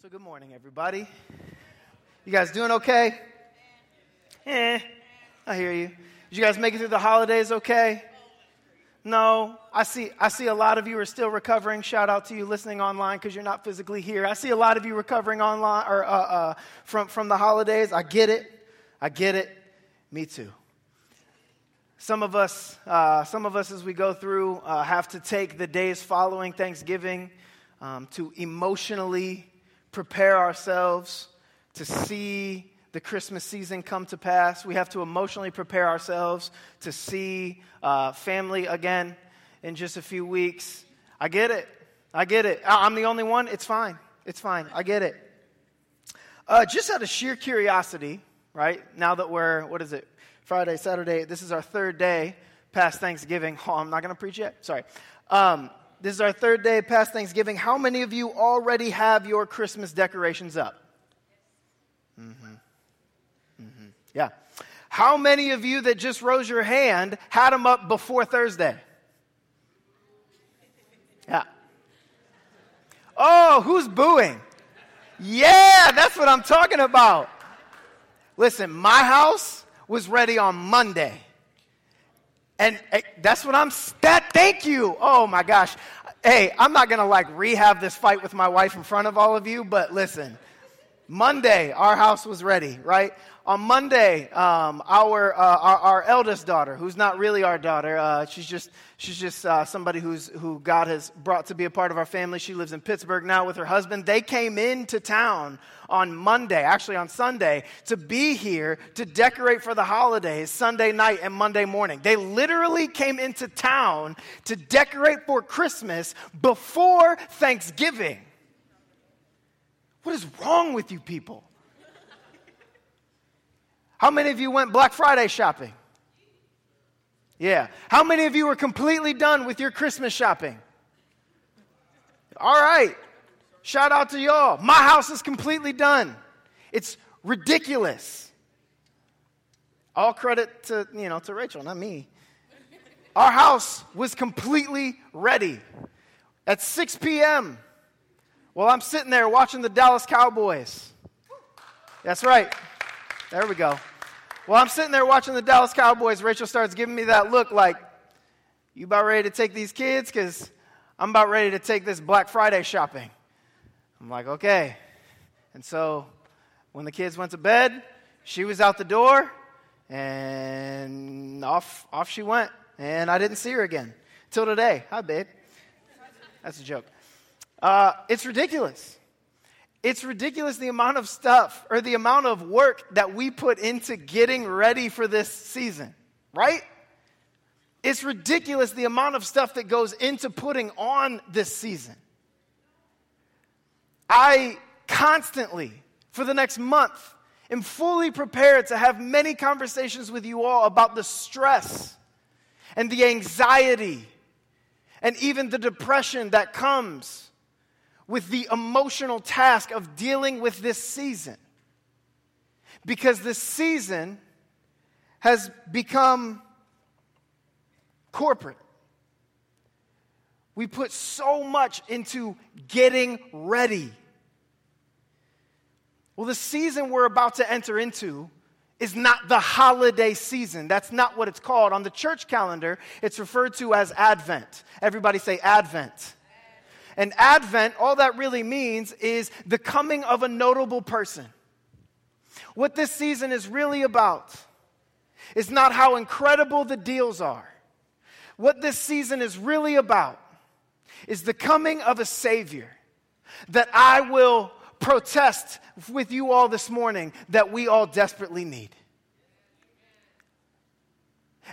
So, good morning, everybody. You guys doing okay? Eh, I hear you. Did you guys make it through the holidays okay? No, I see. I see a lot of you are still recovering. Shout out to you listening online because you're not physically here. I see a lot of you recovering online or uh, uh, from from the holidays. I get it. I get it. Me too. Some of us, uh, some of us, as we go through, uh, have to take the days following Thanksgiving um, to emotionally prepare ourselves to see the Christmas season come to pass. We have to emotionally prepare ourselves to see uh, family again in just a few weeks. I get it. I get it. I'm the only one. It's fine. It's fine. I get it. Uh, just out of sheer curiosity, right? Now that we're, what is it? Friday, Saturday. This is our third day past Thanksgiving. Oh, I'm not going to preach yet. Sorry. Um, this is our third day past Thanksgiving. How many of you already have your Christmas decorations up? Mm-hmm. Mm-hmm. Yeah. How many of you that just rose your hand had them up before Thursday? Yeah. Oh, who's booing? Yeah, that's what I'm talking about. Listen, my house was ready on Monday. And that's what I'm, that, thank you. Oh my gosh. Hey, I'm not going to like rehab this fight with my wife in front of all of you, but listen, Monday, our house was ready, right? On Monday, um, our, uh, our, our eldest daughter, who's not really our daughter, uh, she's just she's just uh, somebody who's who God has brought to be a part of our family. She lives in Pittsburgh now with her husband. They came into town on Monday, actually on Sunday, to be here to decorate for the holidays Sunday night and Monday morning. They literally came into town to decorate for Christmas before Thanksgiving. What is wrong with you people? How many of you went Black Friday shopping? Yeah. How many of you are completely done with your Christmas shopping? All right. Shout out to y'all. My house is completely done. It's ridiculous. All credit to, you know, to Rachel, not me. Our house was completely ready. At 6 p.m., while I'm sitting there watching the Dallas Cowboys. That's right. There we go. Well, I'm sitting there watching the Dallas Cowboys. Rachel starts giving me that look like, you about ready to take these kids? Because I'm about ready to take this Black Friday shopping. I'm like, okay. And so when the kids went to bed, she was out the door and off, off she went. And I didn't see her again till today. Hi, babe. That's a joke. Uh, it's ridiculous. It's ridiculous the amount of stuff or the amount of work that we put into getting ready for this season, right? It's ridiculous the amount of stuff that goes into putting on this season. I constantly, for the next month, am fully prepared to have many conversations with you all about the stress and the anxiety and even the depression that comes with the emotional task of dealing with this season. Because this season has become corporate. We put so much into getting ready. Well, the season we're about to enter into is not the holiday season. That's not what it's called. On the church calendar, it's referred to as Advent. Everybody say Advent. And Advent, all that really means is the coming of a notable person. What this season is really about is not how incredible the deals are. What this season is really about is the coming of a Savior that I will protest with you all this morning that we all desperately need.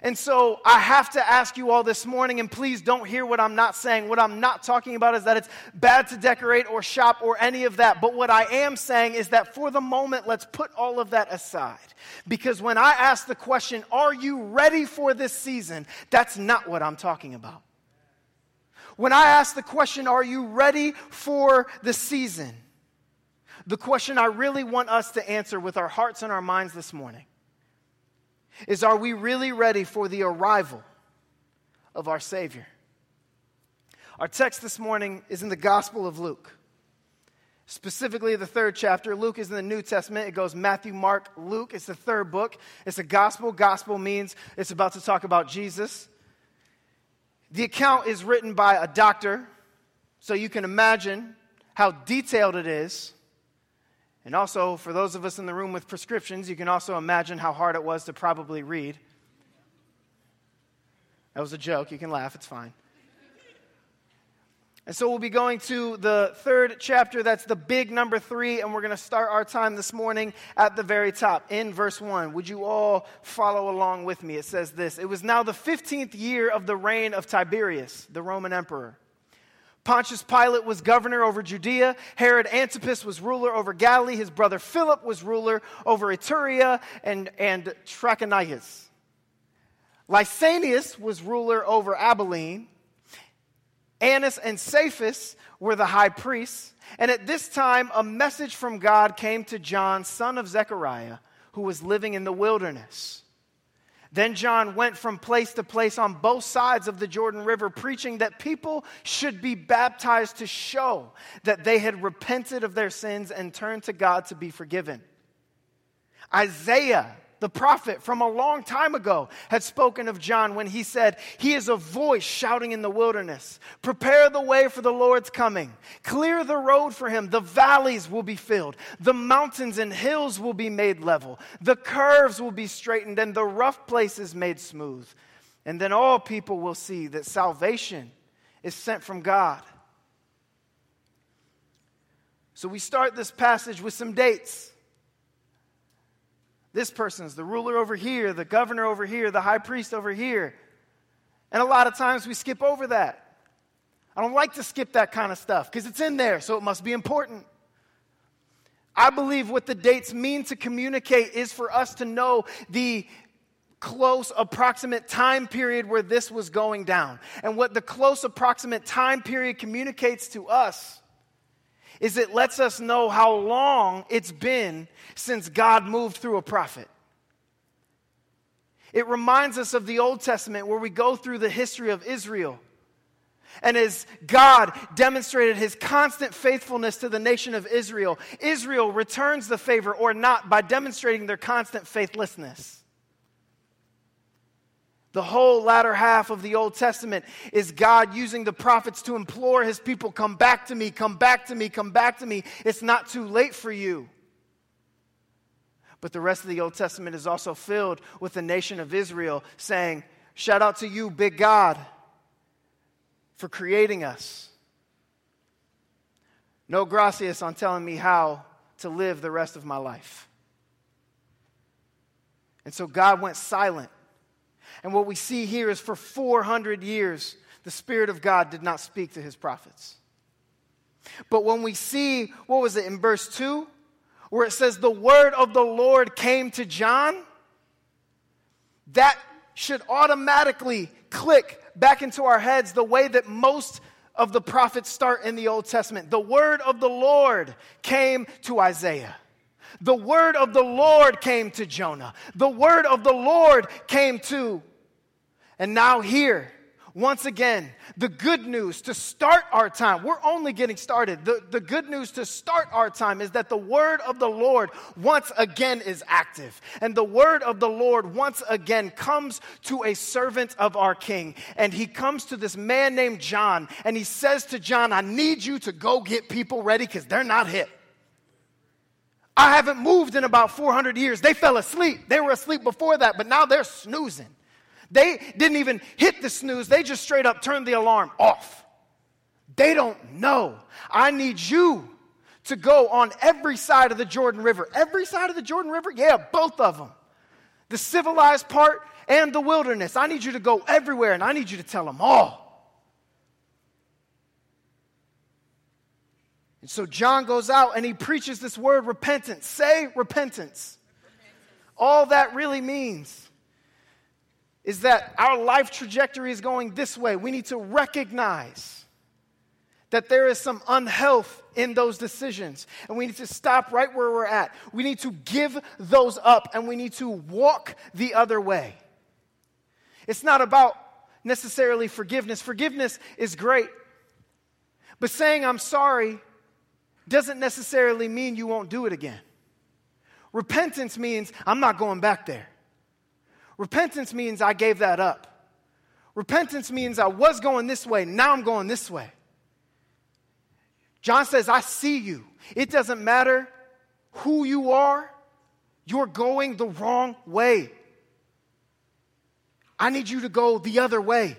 And so I have to ask you all this morning, and please don't hear what I'm not saying. What I'm not talking about is that it's bad to decorate or shop or any of that. But what I am saying is that for the moment, let's put all of that aside. Because when I ask the question, Are you ready for this season? That's not what I'm talking about. When I ask the question, Are you ready for the season? The question I really want us to answer with our hearts and our minds this morning is are we really ready for the arrival of our Savior? Our text this morning is in the Gospel of Luke. specifically the third chapter. Luke is in the New Testament. It goes Matthew, Mark, Luke. It's the third book. It's a gospel. Gospel means it's about to talk about Jesus. The account is written by a doctor, so you can imagine how detailed it is. And also, for those of us in the room with prescriptions, you can also imagine how hard it was to probably read. That was a joke. You can laugh, it's fine. And so we'll be going to the third chapter. That's the big number three. And we're going to start our time this morning at the very top in verse one. Would you all follow along with me? It says this It was now the 15th year of the reign of Tiberius, the Roman emperor. Pontius Pilate was governor over Judea. Herod Antipas was ruler over Galilee. His brother Philip was ruler over Iturea and, and Trachonitis. Lysanias was ruler over Abilene. Annas and Caiaphas were the high priests. And at this time, a message from God came to John, son of Zechariah, who was living in the wilderness. Then John went from place to place on both sides of the Jordan River, preaching that people should be baptized to show that they had repented of their sins and turned to God to be forgiven. Isaiah the prophet from a long time ago, had spoken of John when he said, He is a voice shouting in the wilderness, Prepare the way for the Lord's coming, clear the road for him. The valleys will be filled, the mountains and hills will be made level, the curves will be straightened, and the rough places made smooth. And then all people will see that salvation is sent from God. So we start this passage with some dates. This person's the ruler over here, the governor over here, the high priest over here. And a lot of times we skip over that. I don't like to skip that kind of stuff because it's in there, so it must be important. I believe what the dates mean to communicate is for us to know the close approximate time period where this was going down. And what the close approximate time period communicates to us is it lets us know how long it's been since God moved through a prophet. It reminds us of the Old Testament where we go through the history of Israel. And as God demonstrated his constant faithfulness to the nation of Israel, Israel returns the favor or not by demonstrating their constant faithlessness. The whole latter half of the Old Testament is God using the prophets to implore his people, Come back to me, come back to me, come back to me. It's not too late for you. But the rest of the Old Testament is also filled with the nation of Israel saying, Shout out to you, big God, for creating us. No gracias on telling me how to live the rest of my life. And so God went silent and what we see here is for 400 years, the Spirit of God did not speak to his prophets. But when we see, what was it in verse 2, where it says, the word of the Lord came to John, that should automatically click back into our heads the way that most of the prophets start in the Old Testament. The word of the Lord came to Isaiah. The word of the Lord came to Jonah. The word of the Lord came to, and now here, once again, the good news to start our time. We're only getting started. The, the good news to start our time is that the word of the Lord once again is active. And the word of the Lord once again comes to a servant of our king. And he comes to this man named John. And he says to John, I need you to go get people ready because they're not hip. I haven't moved in about 400 years. They fell asleep. They were asleep before that, but now they're snoozing. They didn't even hit the snooze, they just straight up turned the alarm off. They don't know. I need you to go on every side of the Jordan River. Every side of the Jordan River? Yeah, both of them. The civilized part and the wilderness. I need you to go everywhere and I need you to tell them all. And so John goes out and he preaches this word repentance. Say repentance. repentance. All that really means is that our life trajectory is going this way. We need to recognize that there is some unhealth in those decisions. And we need to stop right where we're at. We need to give those up and we need to walk the other way. It's not about necessarily forgiveness. Forgiveness is great. But saying I'm sorry doesn't necessarily mean you won't do it again. Repentance means I'm not going back there. Repentance means I gave that up. Repentance means I was going this way, now I'm going this way. John says, I see you. It doesn't matter who you are, you're going the wrong way. I need you to go the other way.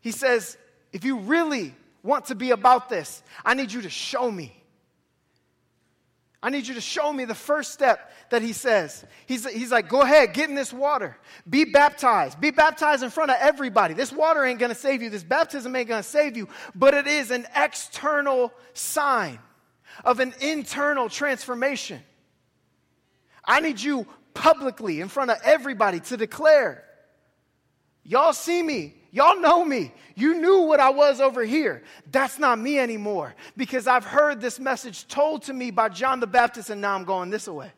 He says, if you really want to be about this, I need you to show me. I need you to show me the first step that he says. He's, he's like, go ahead, get in this water. Be baptized. Be baptized in front of everybody. This water ain't going to save you. This baptism ain't going to save you. But it is an external sign of an internal transformation. I need you publicly in front of everybody to declare, y'all see me. Y'all know me. You knew what I was over here. That's not me anymore because I've heard this message told to me by John the Baptist and now I'm going this way.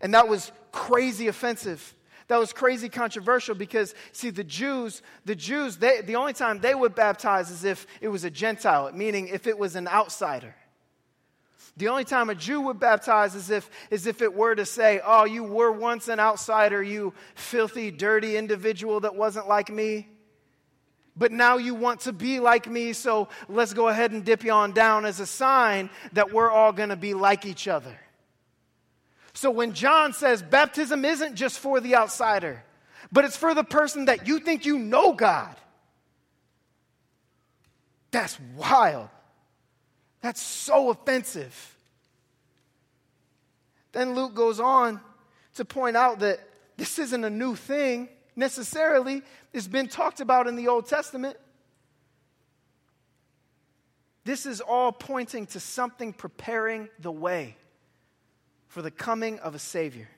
And that was crazy offensive. That was crazy controversial because, see, the Jews, the Jews, they, the only time they would baptize is if it was a Gentile, meaning if it was an outsider. The only time a Jew would baptize is if, is if it were to say, Oh, you were once an outsider, you filthy, dirty individual that wasn't like me. But now you want to be like me, so let's go ahead and dip you on down as a sign that we're all going to be like each other. So when John says baptism isn't just for the outsider, but it's for the person that you think you know God, that's wild. That's so offensive. Then Luke goes on to point out that this isn't a new thing necessarily, it's been talked about in the Old Testament. This is all pointing to something preparing the way for the coming of a Savior.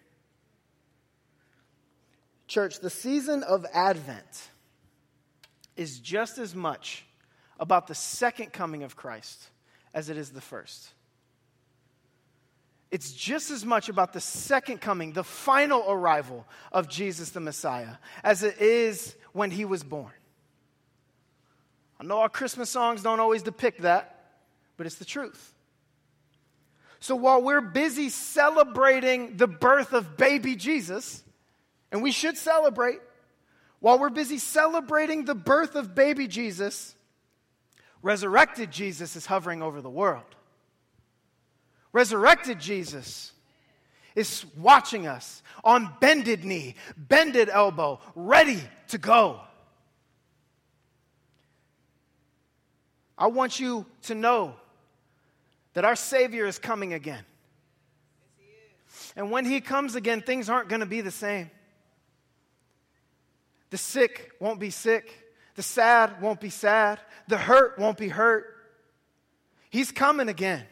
Church, the season of Advent is just as much about the second coming of Christ as it is the first. It's just as much about the second coming, the final arrival of Jesus the Messiah, as it is when he was born. I know our Christmas songs don't always depict that, but it's the truth. So while we're busy celebrating the birth of baby Jesus, and we should celebrate, while we're busy celebrating the birth of baby Jesus, Resurrected Jesus is hovering over the world. Resurrected Jesus is watching us on bended knee, bended elbow, ready to go. I want you to know that our Savior is coming again. And when He comes again, things aren't going to be the same. The sick won't be sick, the sad won't be sad. The hurt won't be hurt. He's coming again.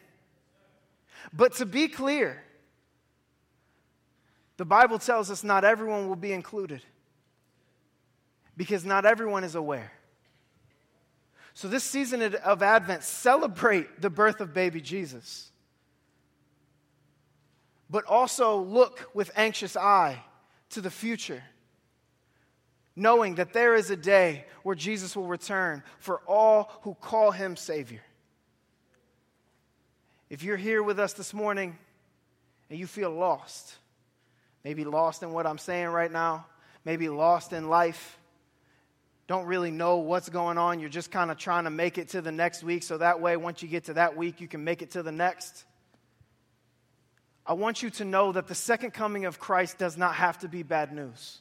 But to be clear, the Bible tells us not everyone will be included because not everyone is aware. So, this season of Advent, celebrate the birth of baby Jesus, but also look with anxious eye to the future knowing that there is a day where Jesus will return for all who call him Savior. If you're here with us this morning and you feel lost, maybe lost in what I'm saying right now, maybe lost in life, don't really know what's going on, you're just kind of trying to make it to the next week so that way, once you get to that week, you can make it to the next. I want you to know that the second coming of Christ does not have to be bad news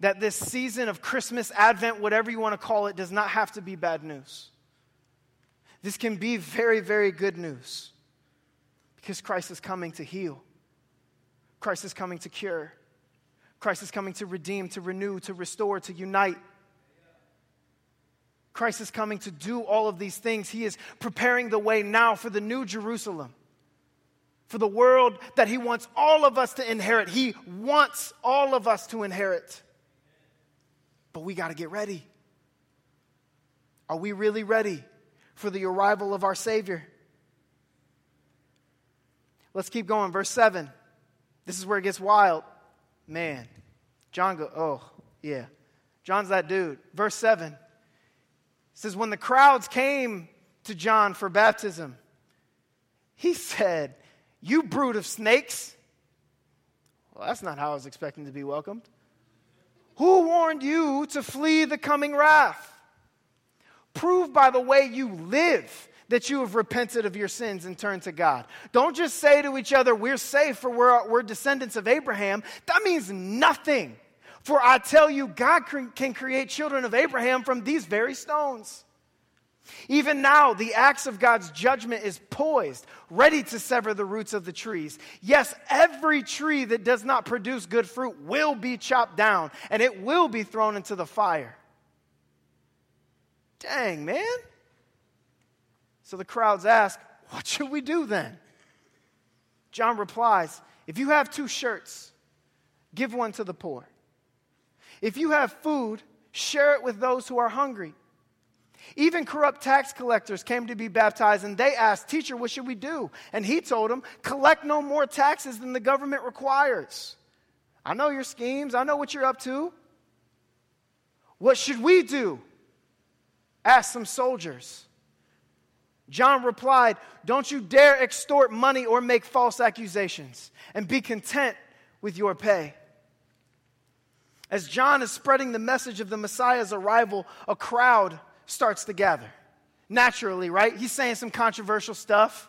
that this season of Christmas, Advent, whatever you want to call it, does not have to be bad news. This can be very, very good news because Christ is coming to heal, Christ is coming to cure, Christ is coming to redeem, to renew, to restore, to unite. Christ is coming to do all of these things. He is preparing the way now for the new Jerusalem, for the world that He wants all of us to inherit. He wants all of us to inherit. But we got to get ready. Are we really ready for the arrival of our Savior? Let's keep going. Verse 7. This is where it gets wild. Man. John go, oh, yeah. John's that dude. Verse 7 says, When the crowds came to John for baptism, he said, You brood of snakes. Well, that's not how I was expecting to be welcomed. Who warned you to flee the coming wrath? Prove by the way you live that you have repented of your sins and turned to God. Don't just say to each other, We're safe for we're, we're descendants of Abraham. That means nothing. For I tell you, God can create children of Abraham from these very stones. Even now, the axe of God's judgment is poised, ready to sever the roots of the trees. Yes, every tree that does not produce good fruit will be chopped down, and it will be thrown into the fire. Dang, man. So the crowds ask, What should we do then? John replies, If you have two shirts, give one to the poor. If you have food, share it with those who are hungry. Even corrupt tax collectors came to be baptized and they asked, Teacher, what should we do? And he told them, Collect no more taxes than the government requires. I know your schemes, I know what you're up to. What should we do? Asked some soldiers. John replied, Don't you dare extort money or make false accusations, and be content with your pay. As John is spreading the message of the Messiah's arrival, a crowd starts to gather. Naturally, right? He's saying some controversial stuff.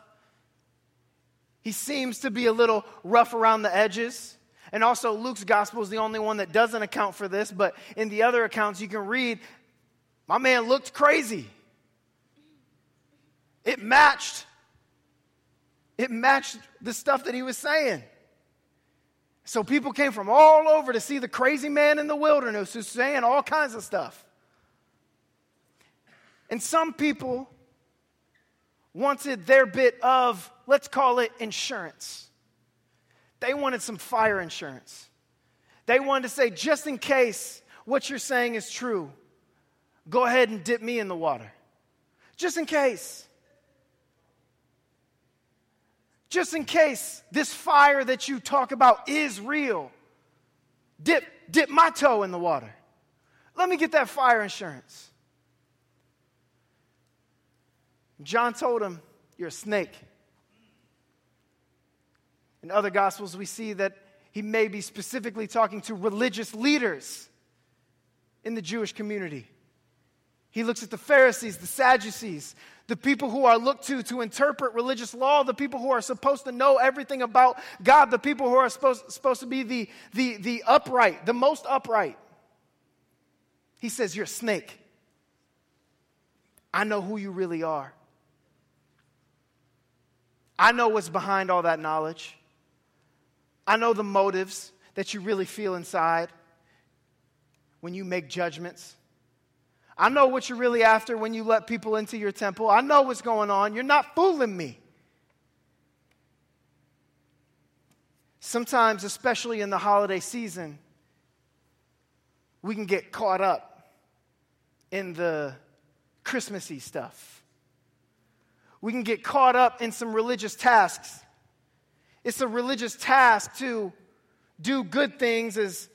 He seems to be a little rough around the edges. And also, Luke's gospel is the only one that doesn't account for this, but in the other accounts, you can read, my man looked crazy. It matched. It matched the stuff that he was saying. So people came from all over to see the crazy man in the wilderness who's saying all kinds of stuff. And some people wanted their bit of, let's call it insurance. They wanted some fire insurance. They wanted to say, just in case what you're saying is true, go ahead and dip me in the water. Just in case. Just in case this fire that you talk about is real, dip, dip my toe in the water. Let me get that fire insurance. John told him, You're a snake. In other gospels, we see that he may be specifically talking to religious leaders in the Jewish community. He looks at the Pharisees, the Sadducees, the people who are looked to to interpret religious law, the people who are supposed to know everything about God, the people who are supposed, supposed to be the, the, the upright, the most upright. He says, You're a snake. I know who you really are. I know what's behind all that knowledge. I know the motives that you really feel inside when you make judgments. I know what you're really after when you let people into your temple. I know what's going on. You're not fooling me. Sometimes, especially in the holiday season, we can get caught up in the Christmassy stuff we can get caught up in some religious tasks. It's a religious task to do good things as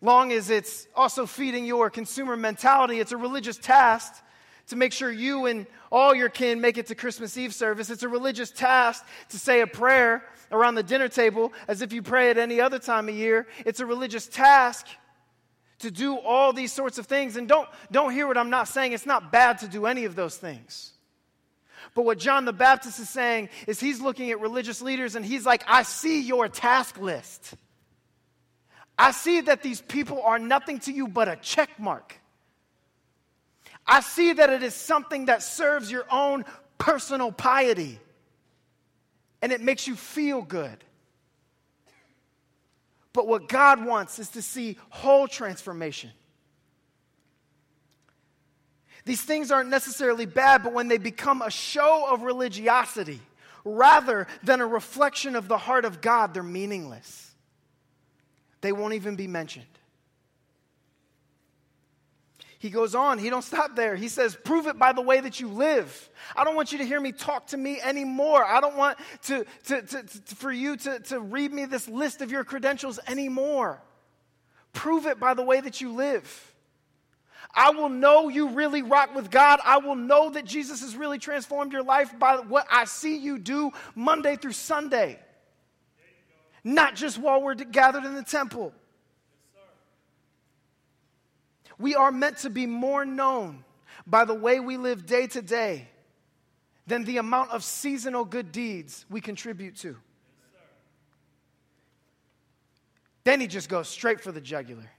long as it's also feeding your consumer mentality. It's a religious task to make sure you and all your kin make it to Christmas Eve service. It's a religious task to say a prayer around the dinner table as if you pray at any other time of year. It's a religious task to do all these sorts of things. And don't, don't hear what I'm not saying. It's not bad to do any of those things. But what John the Baptist is saying is he's looking at religious leaders and he's like, I see your task list. I see that these people are nothing to you but a check mark. I see that it is something that serves your own personal piety and it makes you feel good. But what God wants is to see whole transformation. These things aren't necessarily bad, but when they become a show of religiosity rather than a reflection of the heart of God, they're meaningless. They won't even be mentioned. He goes on, he don't stop there. He says, prove it by the way that you live. I don't want you to hear me talk to me anymore. I don't want to, to, to, to, for you to, to read me this list of your credentials anymore. Prove it by the way that you live. I will know you really rock with God. I will know that Jesus has really transformed your life by what I see you do Monday through Sunday. Not just while we're gathered in the temple. we are meant to be more known by the way we live day to day than the amount of seasonal good deeds we contribute to. Then he just goes straight for the jugular.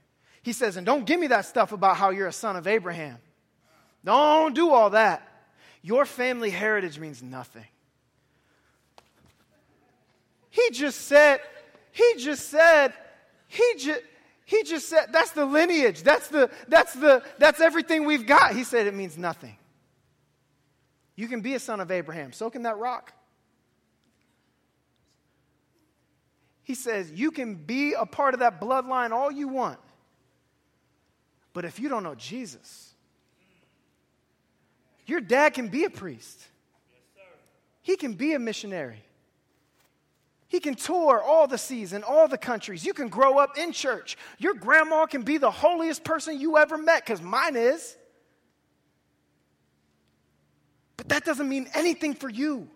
He says, And don't give me that stuff about how you're a son of Abraham. Don't do all that. Your family heritage means nothing. He just said, he just said, he just, he just said, that's the lineage. That's the, that's the, that's everything we've got. He said it means nothing. You can be a son of Abraham. So can that rock. He says, You can be a part of that bloodline all you want. But if you don't know Jesus, your dad can be a priest, he can be a missionary. He can tour all the seas and all the countries. You can grow up in church. Your grandma can be the holiest person you ever met, because mine is. But that doesn't mean anything for you.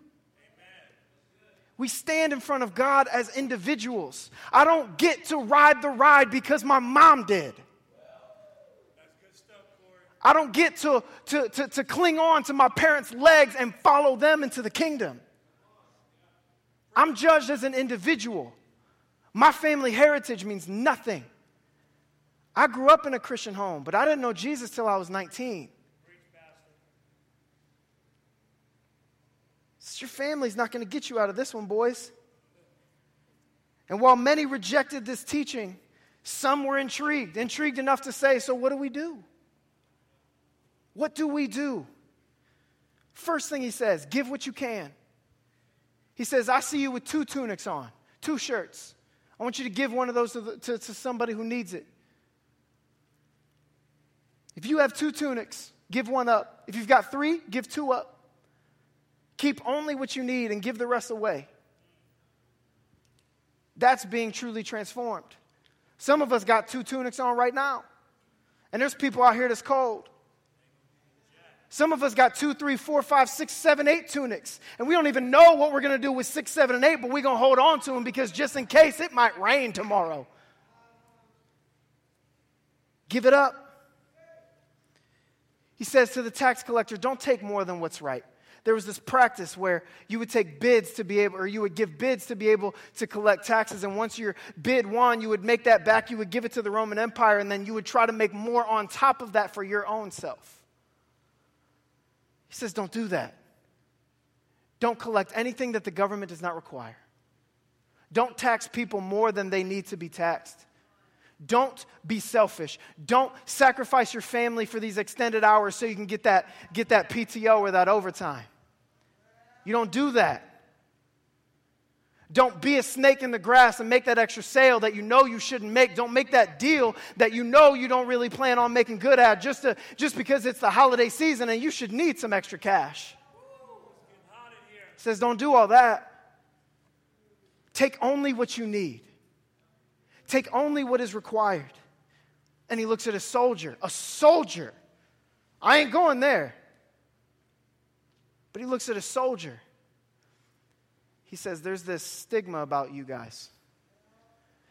We stand in front of God as individuals. I don't get to ride the ride because my mom did. I don't get to, to, to, to, cling on to my parents' legs and follow them into the kingdom. I'm judged as an individual. My family heritage means nothing. I grew up in a Christian home, but I didn't know Jesus till I was 19. Your family's not going to get you out of this one, boys. And while many rejected this teaching, some were intrigued, intrigued enough to say, So, what do we do? What do we do? First thing he says, give what you can. He says, I see you with two tunics on, two shirts. I want you to give one of those to, the, to, to somebody who needs it. If you have two tunics, give one up. If you've got three, give two up. Keep only what you need and give the rest away. That's being truly transformed. Some of us got two tunics on right now. And there's people out here that's cold. Some of us got two, three, four, five, six, seven, eight tunics. And we don't even know what we're going to do with six, seven, and eight, but we're going to hold on to them because just in case it might rain tomorrow. Give it up. He says to the tax collector, Don't take more than what's right there was this practice where you would take bids to be able, or you would give bids to be able to collect taxes. And once your bid won, you would make that back, you would give it to the Roman Empire, and then you would try to make more on top of that for your own self. He says, don't do that. Don't collect anything that the government does not require. Don't tax people more than they need to be taxed. Don't be selfish. Don't sacrifice your family for these extended hours so you can get that, get that PTO or that overtime. You don't do that. Don't be a snake in the grass and make that extra sale that you know you shouldn't make. Don't make that deal that you know you don't really plan on making good at just, to, just because it's the holiday season and you should need some extra cash. says, don't do all that. Take only what you need. Take only what is required. And he looks at a soldier, a soldier. I ain't going there. But he looks at a soldier. He says, There's this stigma about you guys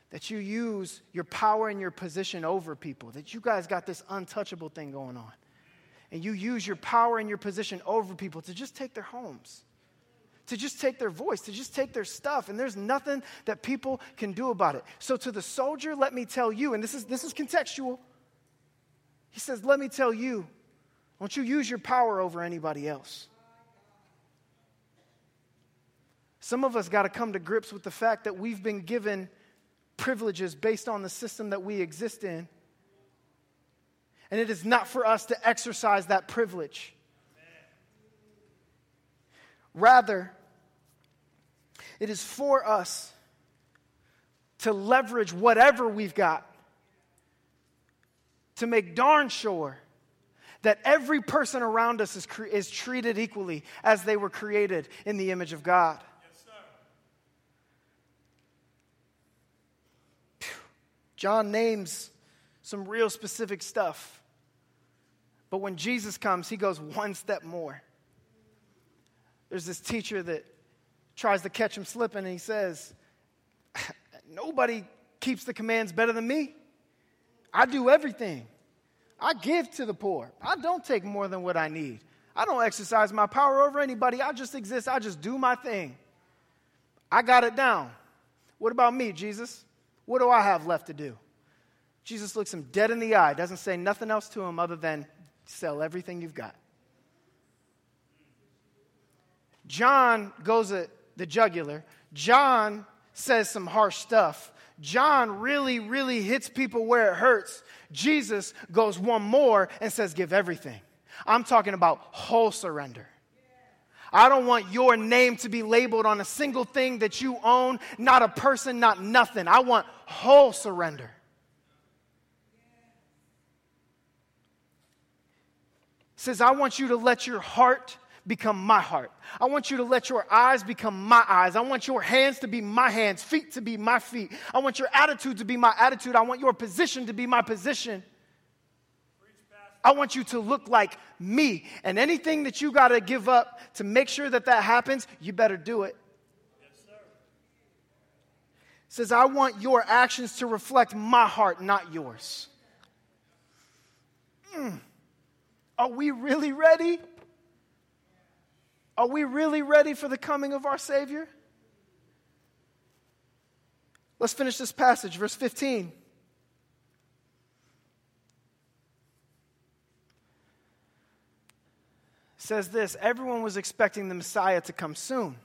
that you use your power and your position over people, that you guys got this untouchable thing going on. And you use your power and your position over people to just take their homes, to just take their voice, to just take their stuff. And there's nothing that people can do about it. So, to the soldier, let me tell you, and this is, this is contextual. He says, Let me tell you, don't you use your power over anybody else. Some of us got to come to grips with the fact that we've been given privileges based on the system that we exist in. And it is not for us to exercise that privilege. Rather, it is for us to leverage whatever we've got to make darn sure that every person around us is, cre- is treated equally as they were created in the image of God. John names some real specific stuff. But when Jesus comes, he goes one step more. There's this teacher that tries to catch him slipping, and he says, Nobody keeps the commands better than me. I do everything. I give to the poor. I don't take more than what I need. I don't exercise my power over anybody. I just exist. I just do my thing. I got it down. What about me, Jesus? What do I have left to do? Jesus looks him dead in the eye, doesn't say nothing else to him other than sell everything you've got. John goes at the jugular. John says some harsh stuff. John really, really hits people where it hurts. Jesus goes one more and says, Give everything. I'm talking about whole surrender. I don't want your name to be labeled on a single thing that you own, not a person, not nothing. I want whole surrender. says, I want you to let your heart become my heart. I want you to let your eyes become my eyes. I want your hands to be my hands, feet to be my feet. I want your attitude to be my attitude. I want your position to be my position. I want you to look like me. And anything that you got to give up to make sure that that happens, you better do it. Yes, says, I want your actions to reflect my heart, not yours. Mm. Are we really ready? Are we really ready for the coming of our Savior? Let's finish this passage, verse 15. Says this everyone was expecting the Messiah to come soon.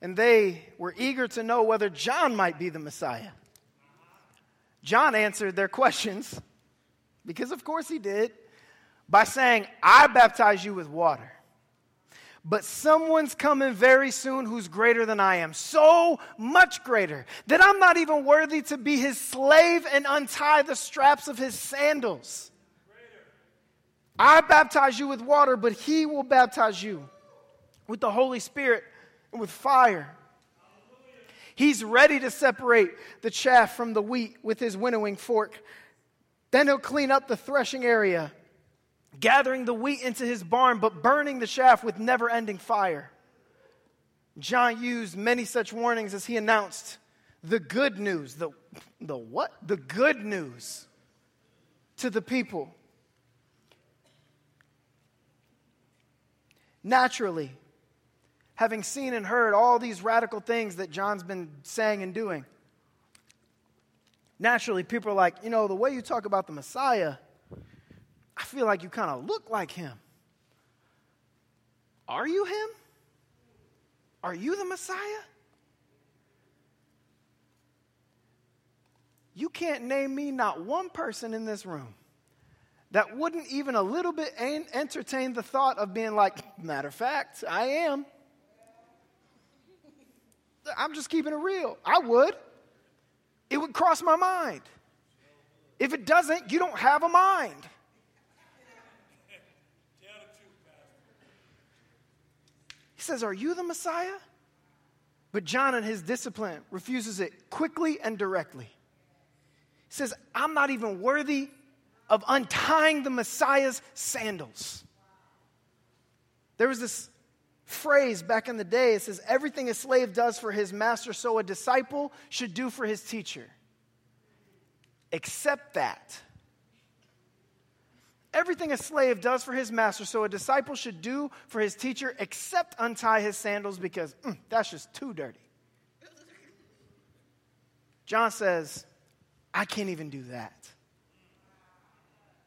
And they were eager to know whether John might be the Messiah. John answered their questions, because of course he did, by saying, I baptize you with water. But someone's coming very soon who's greater than I am, so much greater that I'm not even worthy to be his slave and untie the straps of his sandals. I baptize you with water, but he will baptize you with the Holy Spirit and with fire. He's ready to separate the chaff from the wheat with his winnowing fork. Then he'll clean up the threshing area gathering the wheat into his barn, but burning the chaff with never ending fire. John used many such warnings as he announced the good news. The, the what? The good news to the people. Naturally, having seen and heard all these radical things that John's been saying and doing, naturally, people are like, you know, the way you talk about the Messiah I feel like you kind of look like him. Are you him? Are you the Messiah? You can't name me not one person in this room that wouldn't even a little bit entertain the thought of being like, matter of fact, I am. I'm just keeping it real. I would. It would cross my mind. If it doesn't, you don't have a mind. He says, Are you the Messiah? But John, in his discipline, refuses it quickly and directly. He says, I'm not even worthy of untying the Messiah's sandals. There was this phrase back in the day it says, Everything a slave does for his master, so a disciple should do for his teacher. Except that. Everything a slave does for his master, so a disciple should do for his teacher, except untie his sandals, because mm, that's just too dirty. John says, I can't even do that.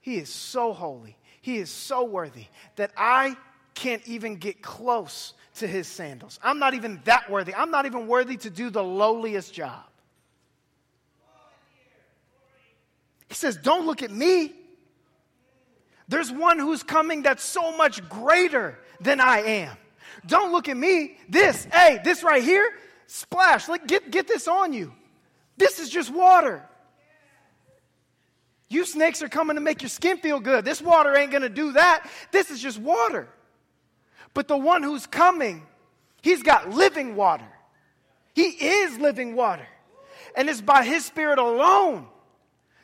He is so holy, he is so worthy that I can't even get close to his sandals. I'm not even that worthy. I'm not even worthy to do the lowliest job. He says, Don't look at me. There's one who's coming that's so much greater than I am. Don't look at me. This, hey, this right here, splash. Like, get, get this on you. This is just water. You snakes are coming to make your skin feel good. This water ain't going to do that. This is just water. But the one who's coming, he's got living water. He is living water. And it's by his spirit alone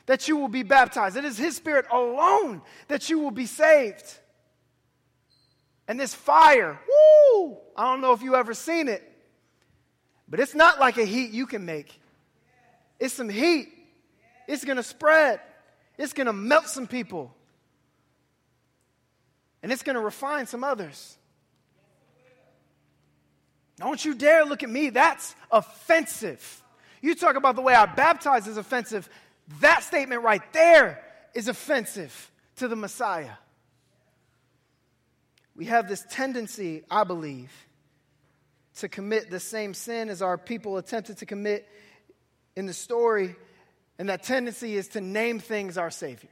that you will be baptized. It is His Spirit alone that you will be saved. And this fire, woo! I don't know if you ever seen it, but it's not like a heat you can make. It's some heat. It's going to spread. It's going to melt some people. And it's going to refine some others. Don't you dare look at me. That's offensive. You talk about the way I baptize is offensive. That statement right there is offensive to the Messiah. We have this tendency, I believe, to commit the same sin as our people attempted to commit in the story, and that tendency is to name things our Savior.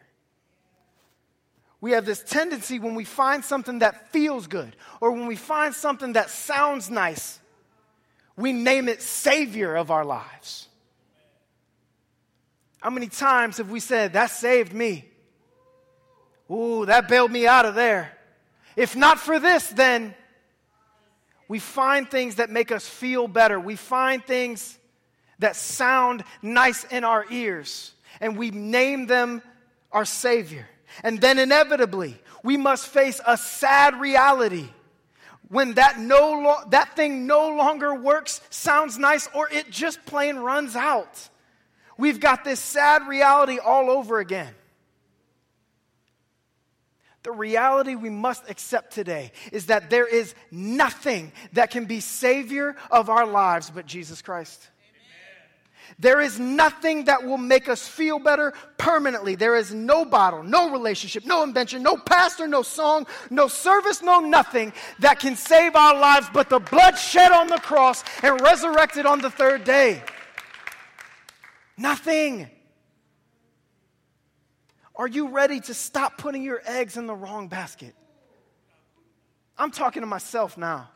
We have this tendency when we find something that feels good or when we find something that sounds nice, we name it Savior of our lives. How many times have we said, That saved me? Ooh, that bailed me out of there. If not for this, then we find things that make us feel better. We find things that sound nice in our ears, and we name them our Savior. And then inevitably, we must face a sad reality when that, no lo- that thing no longer works, sounds nice, or it just plain runs out. We've got this sad reality all over again. The reality we must accept today is that there is nothing that can be Savior of our lives but Jesus Christ. There is nothing that will make us feel better permanently. There is no bottle, no relationship, no invention, no pastor, no song, no service, no nothing that can save our lives but the blood shed on the cross and resurrected on the third day. Nothing. Are you ready to stop putting your eggs in the wrong basket? I'm talking to myself now.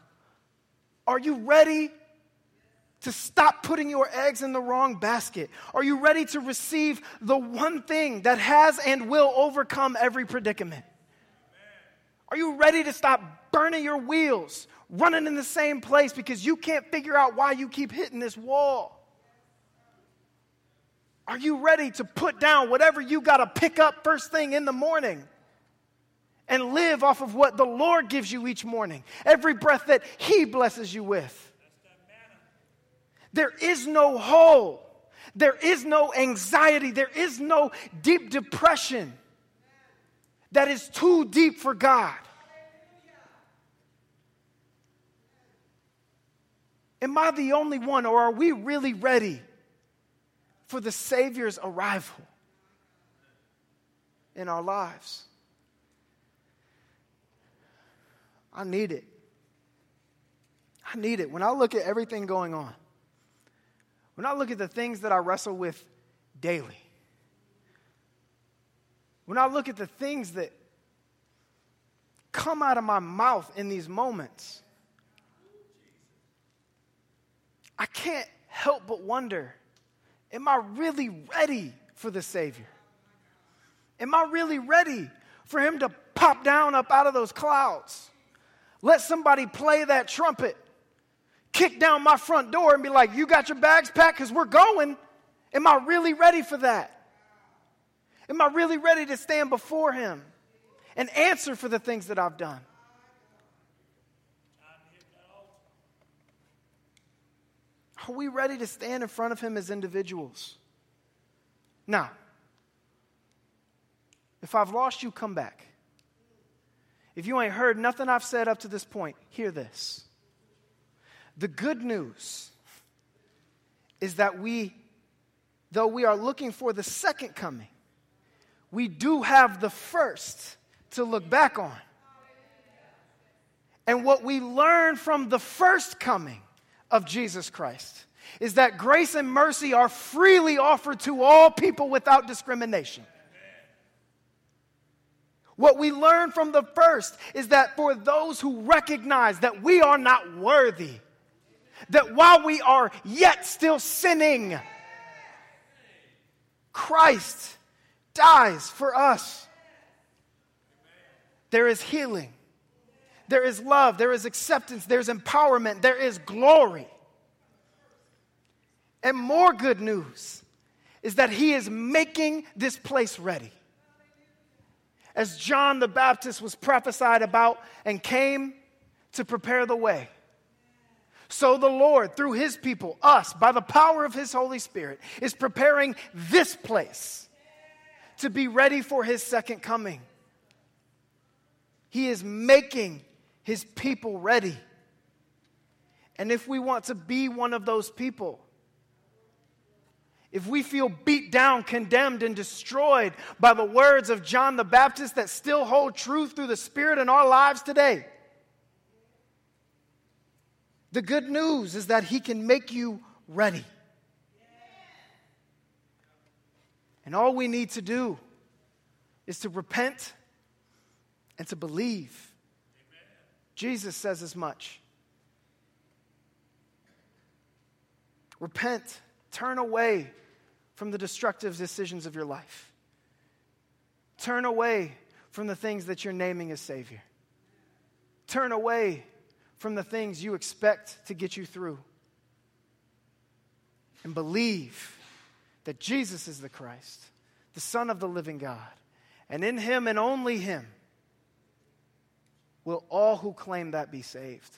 Are you ready to stop putting your eggs in the wrong basket? Are you ready to receive the one thing that has and will overcome every predicament? Are you ready to stop burning your wheels, running in the same place because you can't figure out why you keep hitting this wall? Are you ready to put down whatever you got to pick up first thing in the morning? And live off of what the Lord gives you each morning, every breath that He blesses you with. There is no hole. There is no anxiety. There is no deep depression that is too deep for God. Am I the only one, or are we really ready for the Savior's arrival in our lives? I need it. I need it. When I look at everything going on, when I look at the things that I wrestle with daily, when I look at the things that come out of my mouth in these moments, I can't help but wonder am I really ready for the Savior? Am I really ready for Him to pop down up out of those clouds? Let somebody play that trumpet kick down my front door and be like, You got your bags packed? Because we're going. Am I really ready for that? Am I really ready to stand before Him and answer for the things that I've done? Are we ready to stand in front of Him as individuals? Now, if I've lost you, come back. If you ain't heard nothing I've said up to this point, hear this. The good news is that we, though we are looking for the second coming, we do have the first to look back on. And what we learn from the first coming of Jesus Christ is that grace and mercy are freely offered to all people without discrimination. What we learn from the first is that for those who recognize that we are not worthy, that while we are yet still sinning, Christ dies for us. There is healing, there is love, there is acceptance, there's empowerment, there is glory. And more good news is that he is making this place ready. As John the Baptist was prophesied about and came to prepare the way. So the Lord, through his people, us, by the power of his Holy Spirit, is preparing this place to be ready for his second coming. He is making his people ready. And if we want to be one of those people, if we feel beat down, condemned, and destroyed by the words of John the Baptist that still hold truth through the Spirit in our lives today, the good news is that He can make you ready. And all we need to do is to repent and to believe. Amen. Jesus says as much. Repent, turn away from the destructive decisions of your life. Turn away from the things that you're naming as Savior. Turn away from the things you expect to get you through. And believe that Jesus is the Christ, the Son of the living God. And in Him and only Him will all who claim that be saved.